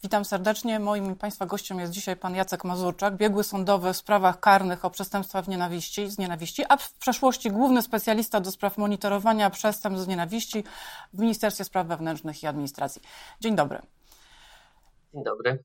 Witam serdecznie. Moim Państwa gościem jest dzisiaj pan Jacek Mazurczak, biegły sądowy w sprawach karnych o przestępstwa w nienawiści, z nienawiści, a w przeszłości główny specjalista do spraw monitorowania przestępstw z nienawiści w Ministerstwie Spraw Wewnętrznych i Administracji. Dzień dobry. Dzień dobry.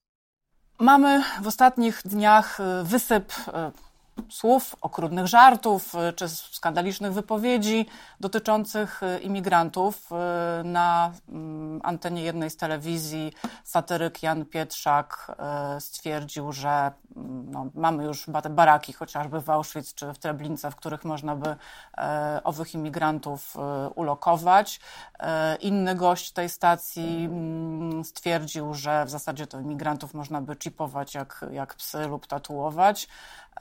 Mamy w ostatnich dniach y, wysyp y, słów, okrutnych żartów y, czy skandalicznych wypowiedzi dotyczących y, imigrantów. Y, na mm, antenie jednej z telewizji satyryk Jan Pietrzak stwierdził, że no, mamy już baraki chociażby w Auschwitz czy w Treblince, w których można by e, owych imigrantów ulokować. E, inny gość tej stacji mm, stwierdził, że w zasadzie to imigrantów można by chipować jak, jak psy lub tatuować.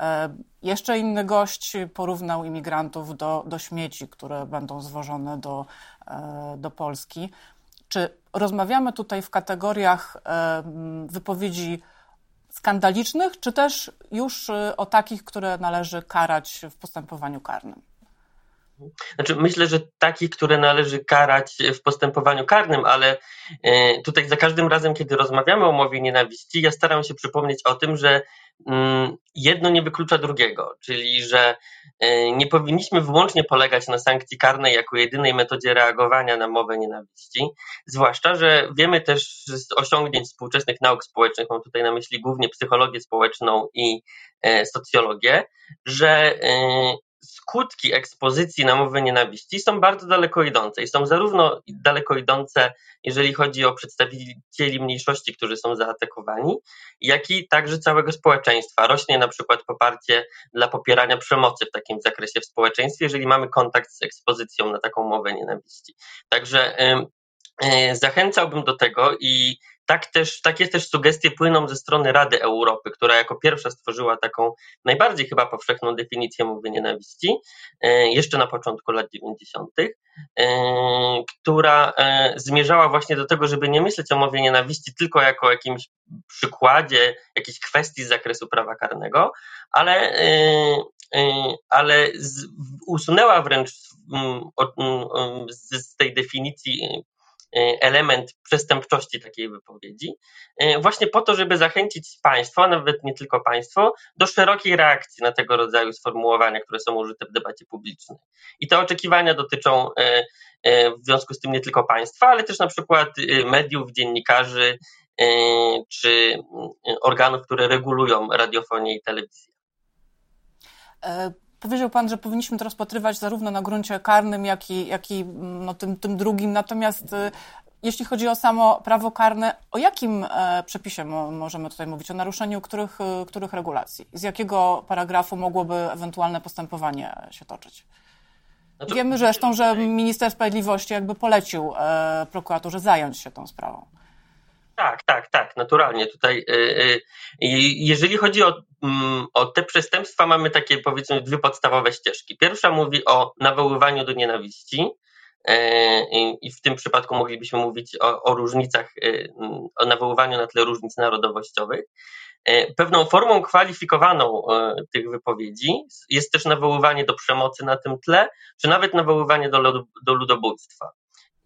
E, jeszcze inny gość porównał imigrantów do, do śmieci, które będą zwożone do, e, do Polski. Czy rozmawiamy tutaj w kategoriach e, wypowiedzi skandalicznych, czy też już o takich, które należy karać w postępowaniu karnym? Znaczy, myślę, że takich, które należy karać w postępowaniu karnym, ale tutaj za każdym razem, kiedy rozmawiamy o mowie nienawiści, ja staram się przypomnieć o tym, że jedno nie wyklucza drugiego, czyli że e, nie powinniśmy wyłącznie polegać na sankcji karnej jako jedynej metodzie reagowania na mowę nienawiści, zwłaszcza, że wiemy też z osiągnięć współczesnych nauk społecznych, mam tutaj na myśli głównie psychologię społeczną i e, socjologię, że e, skutki ekspozycji na mowę nienawiści są bardzo daleko idące i są zarówno daleko idące, jeżeli chodzi o przedstawicieli mniejszości, którzy są zaatakowani, jak i także całego społeczeństwa. Rośnie na przykład poparcie dla popierania przemocy w takim zakresie w społeczeństwie, jeżeli mamy kontakt z ekspozycją na taką mowę nienawiści. Także yy, zachęcałbym do tego i tak też, takie też sugestie płyną ze strony Rady Europy, która jako pierwsza stworzyła taką najbardziej chyba powszechną definicję mowy nienawiści, e, jeszcze na początku lat 90., e, która e, zmierzała właśnie do tego, żeby nie myśleć o mowie nienawiści tylko jako jakimś przykładzie jakiejś kwestii z zakresu prawa karnego, ale, ale usunęła wręcz z tej definicji element przestępczości takiej wypowiedzi, e, właśnie po to, żeby zachęcić państwo, nawet nie tylko państwo, do szerokiej reakcji na tego rodzaju sformułowania, które są użyte w debacie publicznej. I te oczekiwania dotyczą e, w związku z tym nie tylko państwa, ale też na przykład mediów, dziennikarzy czy organów, które regulują radiofonię i telewizję. Powiedział Pan, że powinniśmy to rozpatrywać zarówno na gruncie karnym, jak i, jak i no, tym, tym drugim. Natomiast y, jeśli chodzi o samo prawo karne, o jakim e, przepisie możemy tutaj mówić? O naruszeniu których, y, których regulacji? Z jakiego paragrafu mogłoby ewentualne postępowanie się toczyć? Znaczy, Wiemy zresztą, że minister sprawiedliwości jakby polecił e, prokuraturze zająć się tą sprawą. Tak, tak, tak, naturalnie. Tutaj, y, y, jeżeli chodzi o, mm, o te przestępstwa, mamy takie powiedzmy dwie podstawowe ścieżki. Pierwsza mówi o nawoływaniu do nienawiści. E, I w tym przypadku moglibyśmy mówić o, o różnicach, y, o nawoływaniu na tle różnic narodowościowych. Pewną formą kwalifikowaną tych wypowiedzi jest też nawoływanie do przemocy na tym tle, czy nawet nawoływanie do, do ludobójstwa.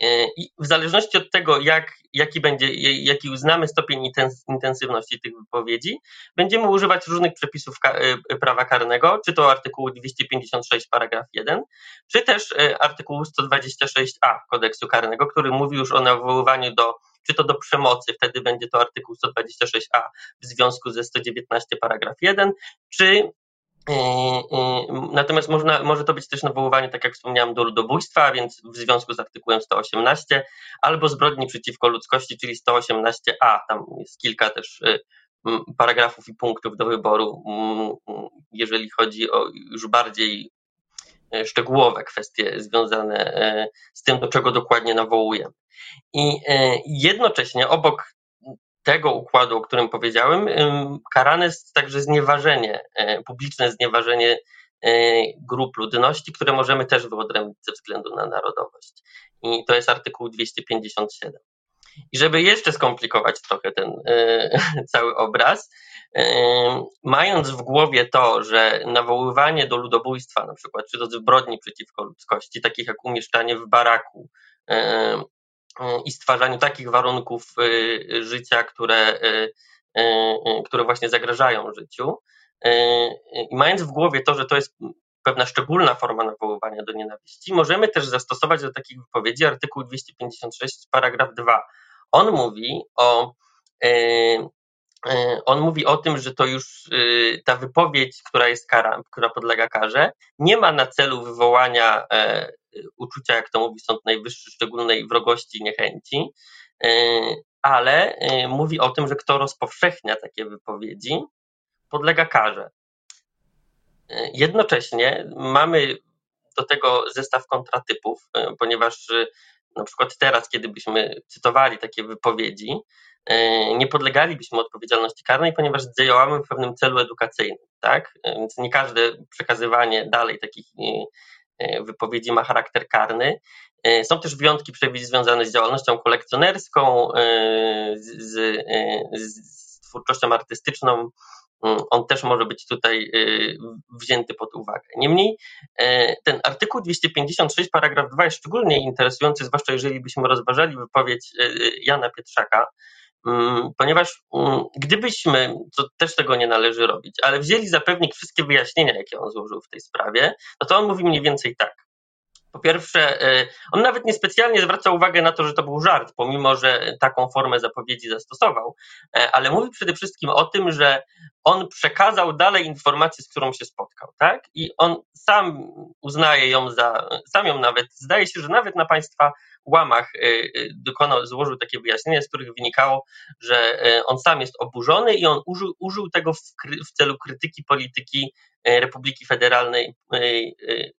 E, I w zależności od tego, jak, jaki będzie, jaki uznamy stopień intensywności tych wypowiedzi, będziemy używać różnych przepisów e, prawa karnego, czy to artykułu 256 paragraf 1, czy też e, artykułu 126a kodeksu karnego, który mówi już o nawoływaniu do czy to do przemocy, wtedy będzie to artykuł 126a w związku ze 119 paragraf 1, czy E, e, natomiast można, może to być też nawoływanie, tak jak wspomniałem, do ludobójstwa, więc w związku z artykułem 118, albo zbrodni przeciwko ludzkości, czyli 118a. Tam jest kilka też e, paragrafów i punktów do wyboru, jeżeli chodzi o już bardziej szczegółowe kwestie związane z tym, do czego dokładnie nawołujemy. I jednocześnie obok tego układu, o którym powiedziałem, karane jest także znieważenie, e, publiczne znieważenie e, grup ludności, które możemy też wyodrębnić ze względu na narodowość. I to jest artykuł 257. I żeby jeszcze skomplikować trochę ten e, cały obraz, mając w głowie to, że nawoływanie do ludobójstwa, na przykład, czy do zbrodni przeciwko ludzkości, takich jak umieszczanie w baraku, i stwarzaniu takich warunków życia, które, które właśnie zagrażają życiu. I mając w głowie to, że to jest pewna szczególna forma nawoływania do nienawiści, możemy też zastosować do takich wypowiedzi artykuł 256, paragraf 2. On mówi o on mówi o tym, że to już ta wypowiedź, która jest kara, która podlega karze, nie ma na celu wywołania e, uczucia, jak to mówi Sąd Najwyższy, szczególnej wrogości, niechęci, e, ale e, mówi o tym, że kto rozpowszechnia takie wypowiedzi, podlega karze. Jednocześnie mamy do tego zestaw kontratypów, ponieważ na przykład teraz, kiedy byśmy cytowali takie wypowiedzi, nie podlegalibyśmy odpowiedzialności karnej, ponieważ działamy w pewnym celu edukacyjnym, tak? Więc nie każde przekazywanie dalej takich wypowiedzi ma charakter karny. Są też wyjątki przepisy związane z działalnością kolekcjonerską, z, z, z twórczością artystyczną, Mm, on też może być tutaj wzięty pod uwagę. Niemniej e, ten artykuł 256 paragraf 2 jest szczególnie interesujący, zwłaszcza jeżeli byśmy rozważali wypowiedź e, Jana Pietrzaka, ponieważ mm, gdybyśmy, co też tego nie należy robić, ale wzięli za pewnik wszystkie wyjaśnienia, jakie on złożył w tej sprawie, no to on mówi mniej więcej tak. Po pierwsze, e, on nawet niespecjalnie zwraca uwagę na to, że to był żart, pomimo że taką formę zapowiedzi zastosował, e, ale mówi przede wszystkim o tym, że on przekazał dalej informację, z którą się spotkał, tak? I on sam uznaje ją za, sam ją nawet, zdaje się, że nawet na państwa łamach e, dokonał, złożył takie wyjaśnienia, z których wynikało, że on sam jest oburzony i on użył, użył tego w, w celu krytyki polityki Republiki Federalnej,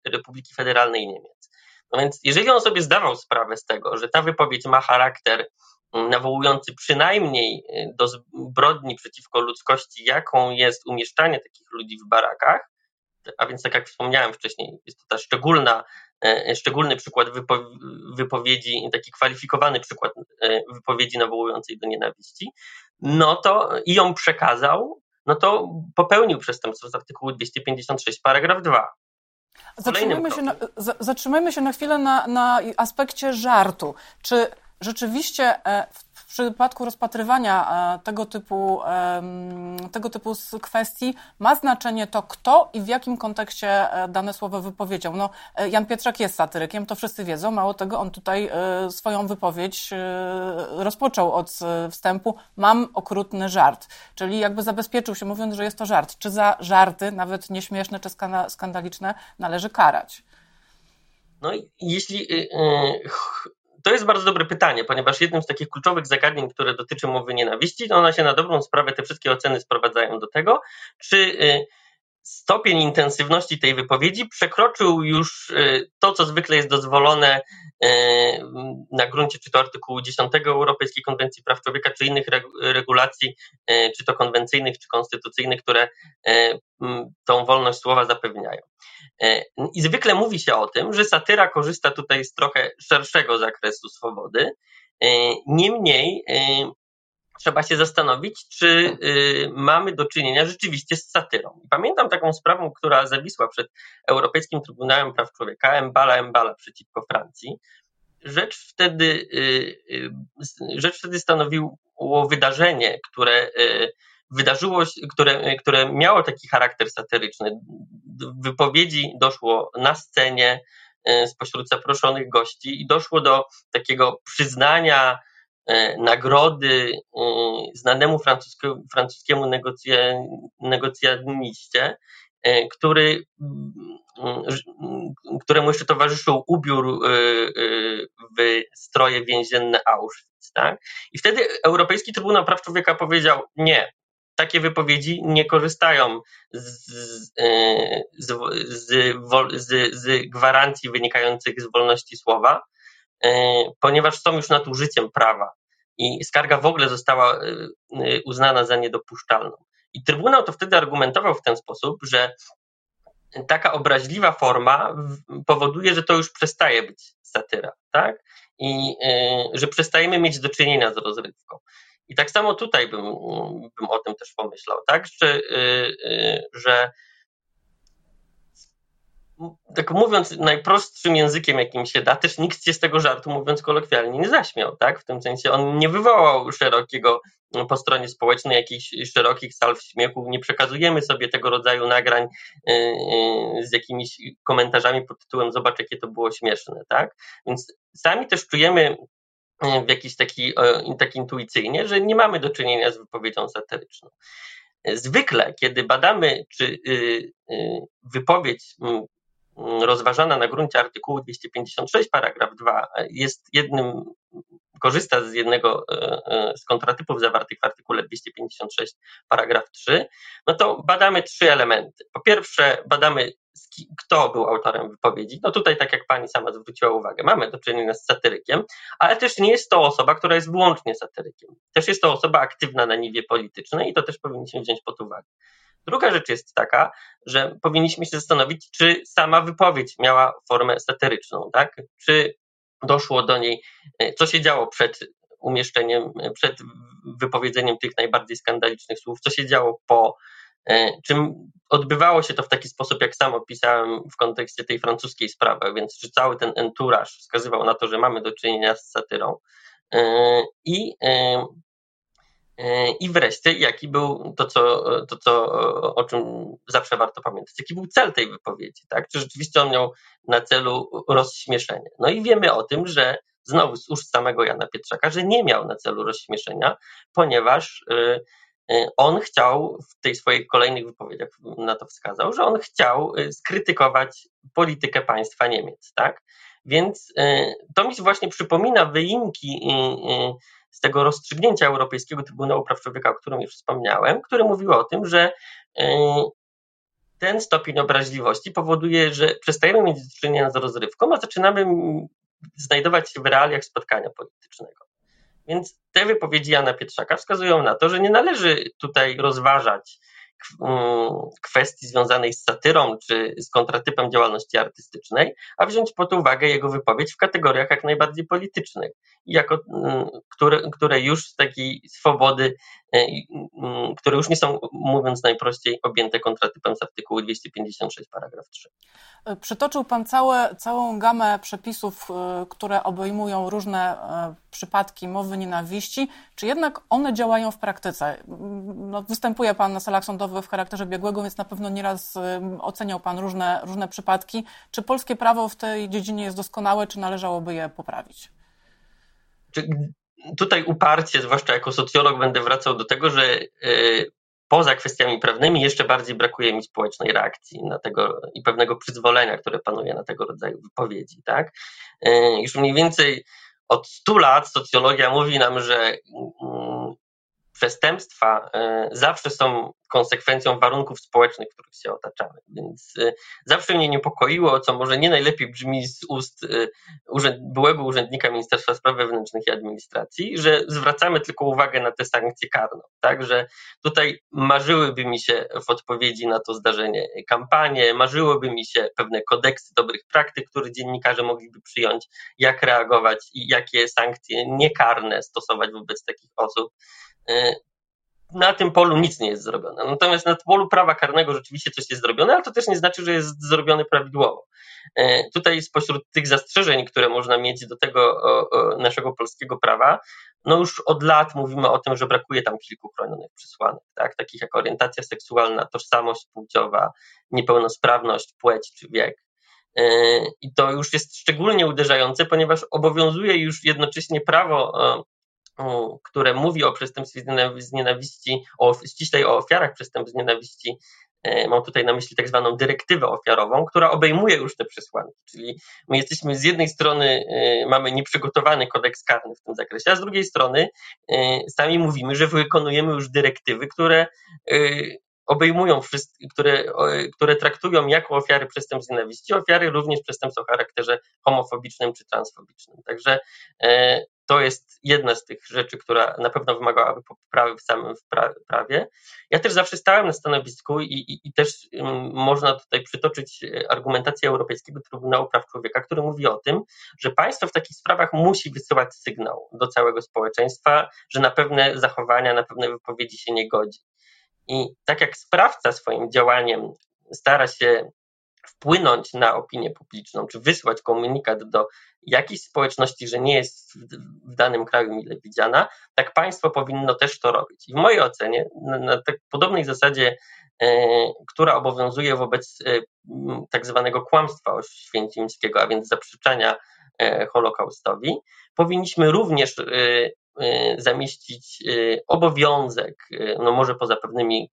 Republiki Federalnej Niemiec. No więc jeżeli on sobie zdawał sprawę z tego, że ta wypowiedź ma charakter nawołujący przynajmniej y, do zbrodni przeciwko ludzkości, jaką jest umieszczanie takich ludzi w barakach, a więc tak jak wspomniałem wcześniej, jest to ta szczególna, e, szczególny przykład wypowiedzi, taki kwalifikowany przykład e, wypowiedzi nawołującej do nienawiści, no to i ją przekazał, no to popełnił przestępstwo z artykułu 256 paragraf 2. Zatrzymajmy się, na, zatrzymajmy się na chwilę na, na aspekcie żartu. Czy rzeczywiście e, w przypadku rozpatrywania e, tego typu, tego typu kwestii ma znaczenie to, kto i w jakim kontekście e, dane słowo wypowiedział. No, Jan Pietrzak jest satyrykiem, to wszyscy wiedzą. Mało tego, on tutaj swoją wypowiedź rozpoczął od wstępu. Mam okrutny żart. Czyli jakby zabezpieczył się, mówiąc, że jest to żart. Czy za żarty, nawet nieśmieszne czy skandaliczne, należy karać? No jeśli y, y, to jest bardzo dobre pytanie, ponieważ jednym z takich kluczowych zagadnień, które dotyczy mowy nienawiści, to ona się na dobrą sprawę, te wszystkie oceny sprowadzają do tego, czy y, stopień intensywności tej wypowiedzi przekroczył już y, to, co zwykle jest dozwolone y, na gruncie czy to artykułu 10 Europejskiej Konwencji Praw Człowieka, czy innych regulacji, czy to konwencyjnych, czy konstytucyjnych, które tą wolność słowa zapewniają. I zwykle mówi się o tym, że satyra korzysta tutaj z trochę szerszego zakresu swobody. Niemniej trzeba się zastanowić, czy y, mamy do czynienia rzeczywiście z satyrą. I pamiętam taką sprawę, która zawisła przed Europejskim Trybunałem Praw Człowieka, Embala Embala przeciwko Francji. Rzecz wtedy, y, y, rzecz wtedy stanowiło wydarzenie, które wydarzyło się, które, które miało taki charakter satyryczny. W wypowiedzi doszło na scenie spośród zaproszonych gości i doszło do takiego przyznania nagrody e, znanemu francuskiemu negocjaniście, e, który, któremu jeszcze towarzyszył ubiór w stroje więzienne Auschwitz. Tak? I wtedy Europejski Trybunał Praw Człowieka powiedział nie, takie wypowiedzi nie korzystają z, z, z, z, gwarancji wynikających z wolności słowa, ponieważ są już nadużyciem prawa i skarga w ogóle została y, y, uznana za niedopuszczalną. I Trybunał to wtedy argumentował w ten sposób, że taka obraźliwa forma powoduje, że to już przestaje być satyra, tak? I że przestajemy mieć do czynienia z rozrywką. I tak samo tutaj bym, bym o tym też pomyślał, tak? Że, że tak mówiąc najprostszym językiem, jakim się da, też nikt się z tego żartu, mówiąc kolokwialnie, nie zaśmiał, tak? W tym sensie on nie wywołał szerokiego no, po stronie społecznej jakichś szerokich salw śmiechu, nie przekazujemy sobie tego rodzaju nagrań yy, yy, z jakimiś komentarzami pod tytułem zobacz, jakie to było śmieszne, tak? Więc sami też czujemy yy, w jakiś taki, tak intuicyjnie, że nie mamy do czynienia z wypowiedzią satyryczną. Zwykle, kiedy badamy, czy wypowiedź rozważana na gruncie artykułu 256 paragraf 2 jest jednym korzysta z jednego e, e, z kontratypów zawartych w artykule 256 paragraf 3, no to badamy trzy elementy. Po pierwsze, badamy kto był autorem wypowiedzi. No tutaj, tak jak pani sama zwróciła uwagę, mamy do czynienia z satyrykiem, ale też nie jest to osoba, która jest wyłącznie satyrykiem. Też jest to osoba aktywna na niwie politycznej i to też powinniśmy wziąć pod uwagę. Druga rzecz jest taka, że powinniśmy się zastanowić, czy sama wypowiedź miała formę satyryczną, tak? Czy doszło do niej, e, co się działo przed umieszczeniem, e, przed wypowiedzeniem tych najbardziej skandalicznych słów, co się działo po, e, czym odbywało się to w taki sposób, jak sam opisałem w kontekście tej francuskiej sprawy, więc czy cały ten enturaż wskazywał na to, że mamy do czynienia z satyrą. I i wreszcie, jaki był to, co, to, co, o czym zawsze warto pamiętać, jaki był cel tej wypowiedzi, tak? Czy rzeczywiście on miał na celu rozśmieszenie? No i wiemy o tym, że znowu z ust samego Jana Pietrzaka, że nie miał na celu rozśmieszenia, ponieważ y, y, on chciał w tej swojej kolejnych wypowiedziach na to wskazał, że on chciał skrytykować politykę państwa Niemiec, tak? Więc to mi właśnie przypomina wyimki z tego rozstrzygnięcia Europejskiego Trybunału Praw Człowieka, o którym już wspomniałem, które mówiło o tym, że e, ten stopień obraźliwości powoduje, że przestajemy mieć do czynienia z rozrywką, a zaczynamy znajdować się w realiach spotkania politycznego. Więc te wypowiedzi Jana Pietrzaka wskazują na to, że nie należy tutaj rozważać kwestii związanej z satyrą czy z kontratypem działalności artystycznej, a wziąć pod uwagę jego wypowiedź w kategoriach jak najbardziej politycznych, jako, mm, które, które już z takiej swobody, e, które już nie są, mówiąc najprościej, objęte kontratypem z artykułu 256 paragraf 3. Przytoczył Pan całe, całą gamę przepisów, e, które obejmują różne e, przypadki mowy nienawiści, czy jednak one działają w praktyce? No, występuje Pan na salach sądowych w charakterze biegłego, więc na pewno nieraz oceniał Pan różne, różne przypadki. Czy polskie prawo w tej dziedzinie jest doskonałe, czy należałoby je poprawić? Tutaj uparcie, zwłaszcza jako socjolog, będę wracał do tego, że e, poza kwestiami prawnymi jeszcze bardziej brakuje mi społecznej reakcji na tego i pewnego przyzwolenia, które panuje na tego rodzaju wypowiedzi. Tak? E, już mniej więcej od 100 lat socjologia mówi nam, że mm, przestępstwa e, zawsze są konsekwencją warunków społecznych, w których się otaczamy. Więc e, zawsze mnie niepokoiło, co może nie najlepiej brzmi z ust e, urzęd, byłego urzędnika Ministerstwa Spraw Wewnętrznych i Administracji, że zwracamy tylko uwagę na tę sankcję karną. Tak, że tutaj marzyłyby mi się w odpowiedzi na to zdarzenie kampanie, marzyłyby mi się pewne kodeksy dobrych praktyk, które dziennikarze mogliby przyjąć, jak reagować i jakie sankcje niekarne stosować wobec takich osób. E, na tym polu nic nie jest zrobione. Natomiast na polu prawa karnego rzeczywiście coś jest zrobione, ale to też nie znaczy, że jest zrobione prawidłowo. E, tutaj spośród tych zastrzeżeń, które można mieć do tego naszego polskiego prawa, no już od lat mówimy o tym, że brakuje tam kilku chronionych przesłanek, tak? takich jak orientacja seksualna, tożsamość płciowa, niepełnosprawność, płeć czy wiek. E, I to już jest szczególnie uderzające, ponieważ obowiązuje już jednocześnie prawo które mówi o przestępstwie z nienawiści, o, ściślej o ofiarach przestępstw z nienawiści, e, mam tutaj na myśli tak zwaną dyrektywę ofiarową, która obejmuje już te przesłanki. Czyli my jesteśmy z jednej strony, e, mamy nieprzygotowany kodeks karny w tym zakresie, a z drugiej strony e, sami mówimy, że wykonujemy już dyrektywy, które obejmują wszystkie, które, które traktują jako ofiary przestępstw z nienawiści, ofiary również przestępstw o charakterze homofobicznym czy transfobicznym. Także to jest jedna z tych rzeczy, która na pewno wymagałaby poprawy w samym prawie. Ja też zawsze stałem na stanowisku i, i, i też um, można tutaj przytoczyć argumentację Europejskiego Trybunału Praw Człowieka, który mówi o tym, że państwo w takich sprawach musi wysyłać sygnał do całego społeczeństwa, że na pewne zachowania, na pewne wypowiedzi się nie godzi. I tak jak sprawca swoim działaniem stara się wpłynąć na opinię publiczną, czy wysłać komunikat do jakiejś społeczności, że nie jest w danym kraju mile widziana, tak państwo powinno też to robić. I w mojej ocenie, na, na tak podobnej zasadzie, e, która obowiązuje wobec e, tak zwanego kłamstwa oświęcimskiego, a więc zaprzeczenia e, Holokaustowi, powinniśmy również e, e, zamieścić e, obowiązek, no może poza pewnymi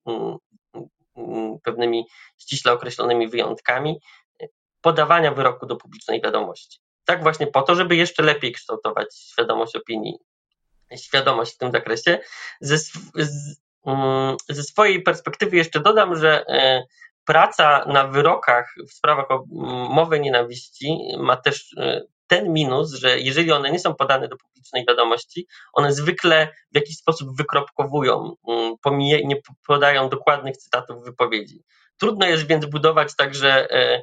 pewnymi ściśle określonymi wyjątkami, podawania wyroku do publicznej wiadomości. Tak właśnie po to, żeby jeszcze lepiej kształtować świadomość opinii, świadomość w tym zakresie. Ze, mm, ze swojej perspektywy jeszcze dodam, że e, praca na wyrokach w sprawach o mowę nienawiści ma też e, ten minus, że jeżeli one nie są podane do publicznej wiadomości, one zwykle w jakiś sposób wykropkowują, mm, pomije, nie podają dokładnych cytatów wypowiedzi. Trudno jest więc budować także e,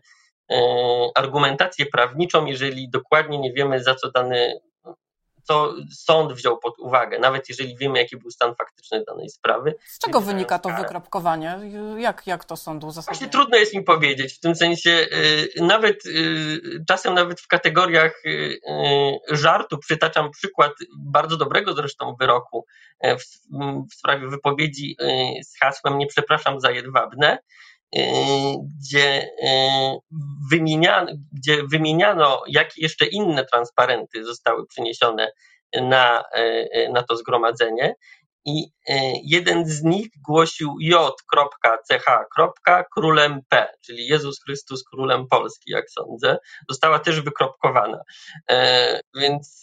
argumentację prawniczą, jeżeli dokładnie nie wiemy, za co dany co sąd wziął pod uwagę, nawet jeżeli wiemy, jaki był stan faktyczny danej sprawy. Z czego wynika to wykropkowanie? Jak, jak to sąd uzasadnia? Właśnie trudno jest mi powiedzieć, w tym sensie y, nawet y, czasem nawet w kategoriach żartu przytaczam przykład bardzo dobrego zresztą wyroku w, w sprawie wypowiedzi z hasłem nie przepraszam za jedwabne, gdzie wymieniano, gdzie wymieniano, jakie jeszcze inne transparenty zostały przyniesione na, na to zgromadzenie. I jeden z nich głosił J.ch. królem P, czyli Jezus Chrystus królem Polski, jak sądzę. Została też wykropkowana. Więc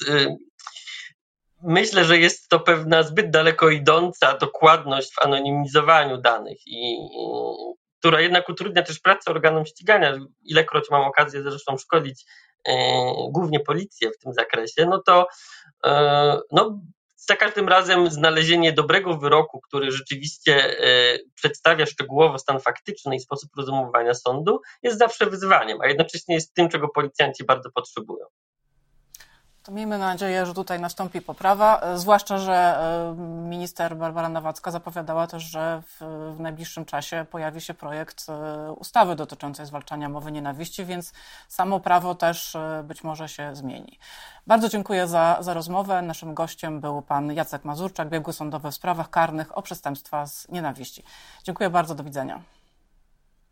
myślę, że jest to pewna zbyt daleko idąca dokładność w anonimizowaniu danych i która jednak utrudnia też pracę organom ścigania. Ilekroć mam okazję zresztą szkolić e, głównie policję w tym zakresie, no to e, no, za każdym razem znalezienie dobrego wyroku, który rzeczywiście e, przedstawia szczegółowo stan faktyczny i sposób rozumowania sądu, jest zawsze wyzwaniem, a jednocześnie jest tym, czego policjanci bardzo potrzebują. To miejmy nadzieję, że tutaj nastąpi poprawa, e, zwłaszcza, że e, minister Barbara Nawacka zapowiadała też, że w, w, najbliższym czasie pojawi się projekt e, ustawy dotyczącej zwalczania mowy nienawiści, więc samo prawo też być może się zmieni. Bardzo dziękuję za, za rozmowę. Naszym gościem był pan Jacek Mazurczak, biegły sądowy w sprawach karnych o przestępstwa z nienawiści. Dziękuję bardzo, do widzenia.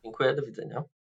Dziękuję, do widzenia.